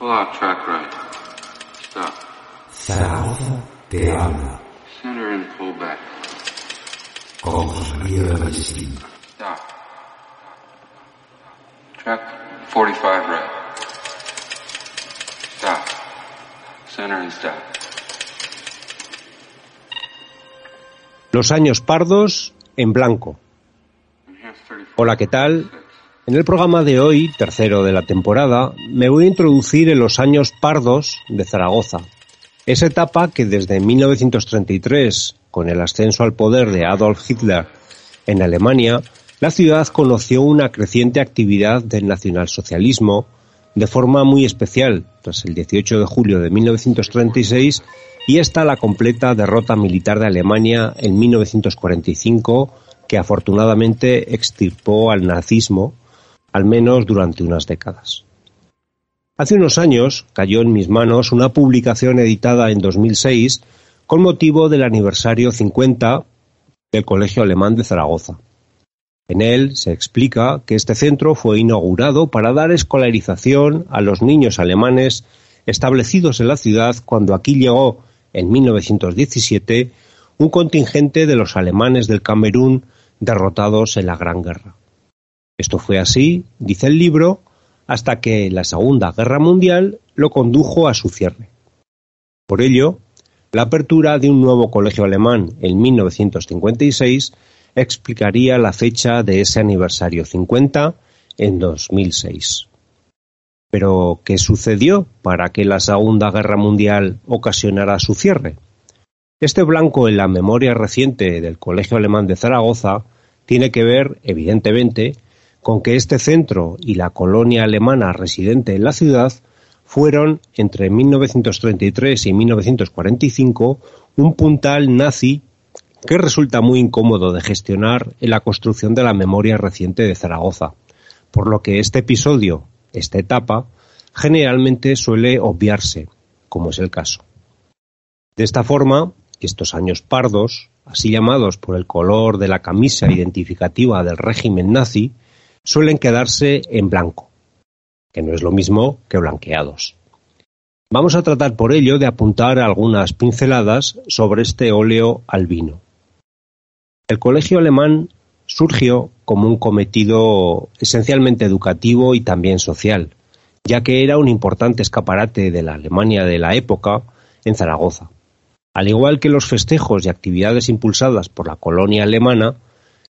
Pull out track right. Stop. Zaragoza te habla Center and pull back. con José María Ballestín. Stop. Track 45 right. Stop. Center and stop. Los años pardos en blanco. And here's 34. Hola, ¿qué tal? En el programa de hoy, tercero de la temporada, me voy a introducir en los años pardos de Zaragoza. Esa etapa que desde 1933, con el ascenso al poder de Adolf Hitler en Alemania, la ciudad conoció una creciente actividad del nacionalsocialismo de forma muy especial tras el 18 de julio de 1936 y hasta la completa derrota militar de Alemania en 1945 que afortunadamente extirpó al nazismo, al menos durante unas décadas. Hace unos años cayó en mis manos una publicación editada en 2006 con motivo del aniversario 50 del Colegio Alemán de Zaragoza. En él se explica que este centro fue inaugurado para dar escolarización a los niños alemanes establecidos en la ciudad cuando aquí llegó en 1917 un contingente de los alemanes del Camerún derrotados en la Gran Guerra. Esto fue así, dice el libro, hasta que la Segunda Guerra Mundial lo condujo a su cierre. Por ello, la apertura de un nuevo colegio alemán en 1956 explicaría la fecha de ese aniversario 50 en 2006. Pero, ¿qué sucedió para que la Segunda Guerra Mundial ocasionara su cierre? Este blanco en la memoria reciente del Colegio Alemán de Zaragoza tiene que ver, evidentemente, con que este centro y la colonia alemana residente en la ciudad fueron, entre 1933 y 1945, un puntal nazi que resulta muy incómodo de gestionar en la construcción de la memoria reciente de Zaragoza, por lo que este episodio, esta etapa, generalmente suele obviarse, como es el caso. De esta forma, estos años pardos, así llamados por el color de la camisa identificativa del régimen nazi, suelen quedarse en blanco, que no es lo mismo que blanqueados. Vamos a tratar por ello de apuntar algunas pinceladas sobre este óleo albino. El colegio alemán surgió como un cometido esencialmente educativo y también social, ya que era un importante escaparate de la Alemania de la época en Zaragoza. Al igual que los festejos y actividades impulsadas por la colonia alemana,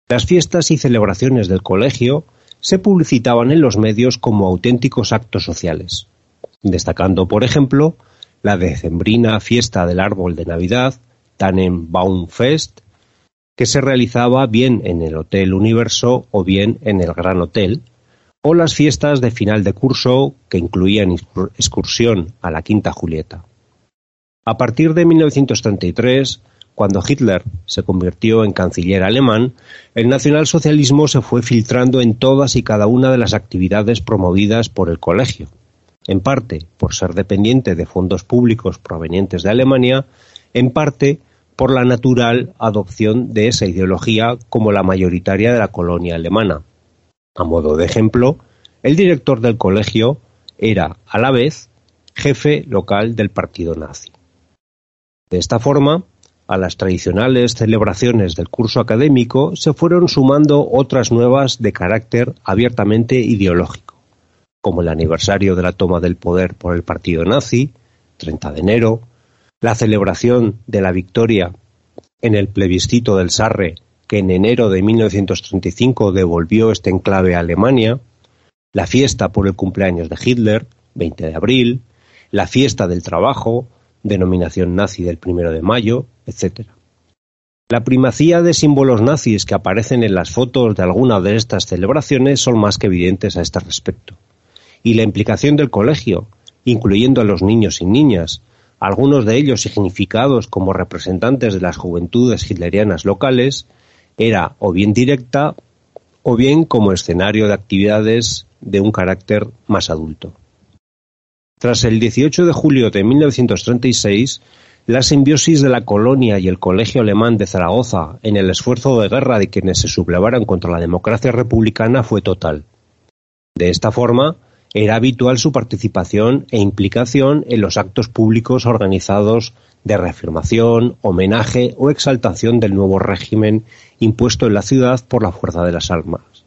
las fiestas y celebraciones del colegio se publicitaban en los medios como auténticos actos sociales, destacando, por ejemplo, la decembrina fiesta del árbol de Navidad, Tannenbaumfest, que se realizaba bien en el Hotel Universo o bien en el Gran Hotel, o las fiestas de final de curso que incluían excursión a la Quinta Julieta. A partir de 1933, cuando Hitler se convirtió en canciller alemán, el nacionalsocialismo se fue filtrando en todas y cada una de las actividades promovidas por el colegio, en parte por ser dependiente de fondos públicos provenientes de Alemania, en parte por la natural adopción de esa ideología como la mayoritaria de la colonia alemana. A modo de ejemplo, el director del colegio era, a la vez, jefe local del partido nazi. De esta forma, a las tradicionales celebraciones del curso académico se fueron sumando otras nuevas de carácter abiertamente ideológico, como el aniversario de la toma del poder por el partido nazi, 30 de enero, la celebración de la victoria en el plebiscito del Sarre, que en enero de 1935 devolvió este enclave a Alemania, la fiesta por el cumpleaños de Hitler, 20 de abril, la fiesta del trabajo, denominación nazi del primero de mayo, etc. La primacía de símbolos nazis que aparecen en las fotos de alguna de estas celebraciones son más que evidentes a este respecto. Y la implicación del colegio, incluyendo a los niños y niñas, algunos de ellos significados como representantes de las juventudes hitlerianas locales, era o bien directa o bien como escenario de actividades de un carácter más adulto. Tras el 18 de julio de 1936, la simbiosis de la colonia y el Colegio Alemán de Zaragoza en el esfuerzo de guerra de quienes se sublevaron contra la democracia republicana fue total. De esta forma, era habitual su participación e implicación en los actos públicos organizados de reafirmación, homenaje o exaltación del nuevo régimen impuesto en la ciudad por la fuerza de las armas.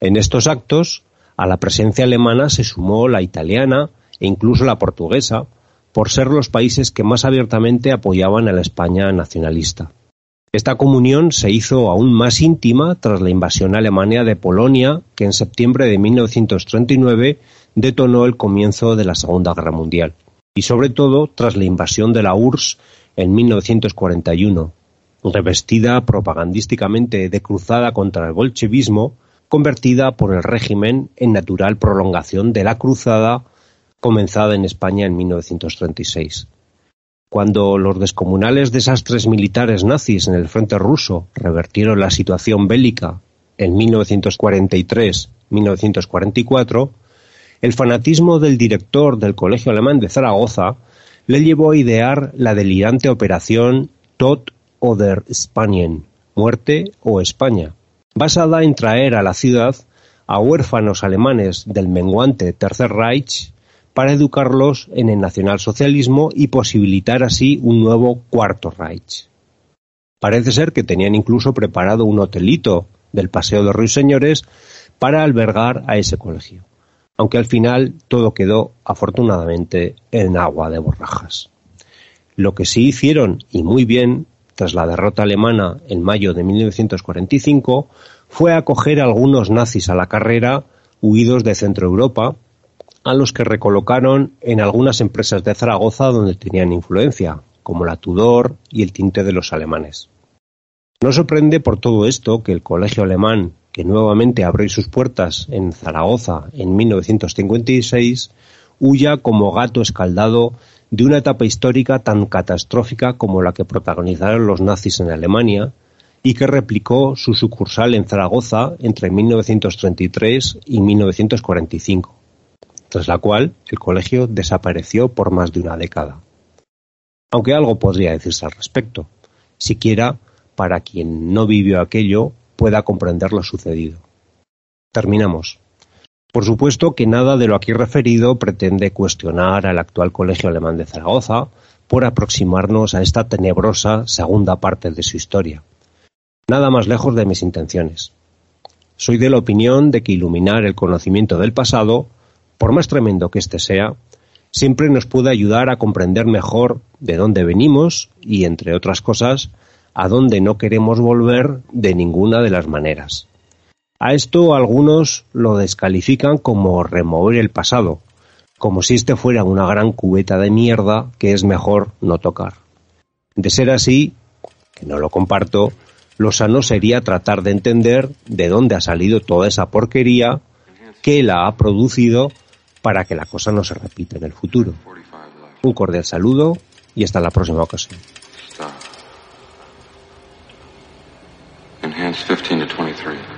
En estos actos, a la presencia alemana se sumó la italiana e incluso la portuguesa, por ser los países que más abiertamente apoyaban a la España nacionalista. Esta comunión se hizo aún más íntima tras la invasión alemana de Polonia, que en septiembre de 1939 detonó el comienzo de la Segunda Guerra Mundial, y sobre todo tras la invasión de la URSS en 1941, revestida propagandísticamente de cruzada contra el bolchevismo, convertida por el régimen en natural prolongación de la cruzada comenzada en España en 1936. Cuando los descomunales desastres militares nazis en el frente ruso revertieron la situación bélica en 1943-1944, el fanatismo del director del Colegio Alemán de Zaragoza le llevó a idear la delirante operación Tod oder Spanien, muerte o España, basada en traer a la ciudad a huérfanos alemanes del menguante Tercer Reich para educarlos en el nacionalsocialismo y posibilitar así un nuevo Cuarto Reich. Parece ser que tenían incluso preparado un hotelito del Paseo de Ruiseñores para albergar a ese colegio, aunque al final todo quedó afortunadamente en agua de borrajas. Lo que sí hicieron, y muy bien, tras la derrota alemana en mayo de 1945, fue acoger a algunos nazis a la carrera huidos de Centro Europa a los que recolocaron en algunas empresas de Zaragoza donde tenían influencia, como la Tudor y el tinte de los alemanes. No sorprende por todo esto que el colegio alemán, que nuevamente abrió sus puertas en Zaragoza en 1956, huya como gato escaldado de una etapa histórica tan catastrófica como la que protagonizaron los nazis en Alemania y que replicó su sucursal en Zaragoza entre 1933 y 1945 tras la cual el colegio desapareció por más de una década. Aunque algo podría decirse al respecto, siquiera para quien no vivió aquello pueda comprender lo sucedido. Terminamos. Por supuesto que nada de lo aquí referido pretende cuestionar al actual Colegio Alemán de Zaragoza por aproximarnos a esta tenebrosa segunda parte de su historia. Nada más lejos de mis intenciones. Soy de la opinión de que iluminar el conocimiento del pasado por más tremendo que éste sea, siempre nos puede ayudar a comprender mejor de dónde venimos y, entre otras cosas, a dónde no queremos volver de ninguna de las maneras. A esto algunos lo descalifican como remover el pasado, como si este fuera una gran cubeta de mierda que es mejor no tocar. De ser así, que no lo comparto, lo sano sería tratar de entender de dónde ha salido toda esa porquería que la ha producido para que la cosa no se repita en el futuro. Un cordial saludo y hasta la próxima ocasión. Enhance 15 to 23.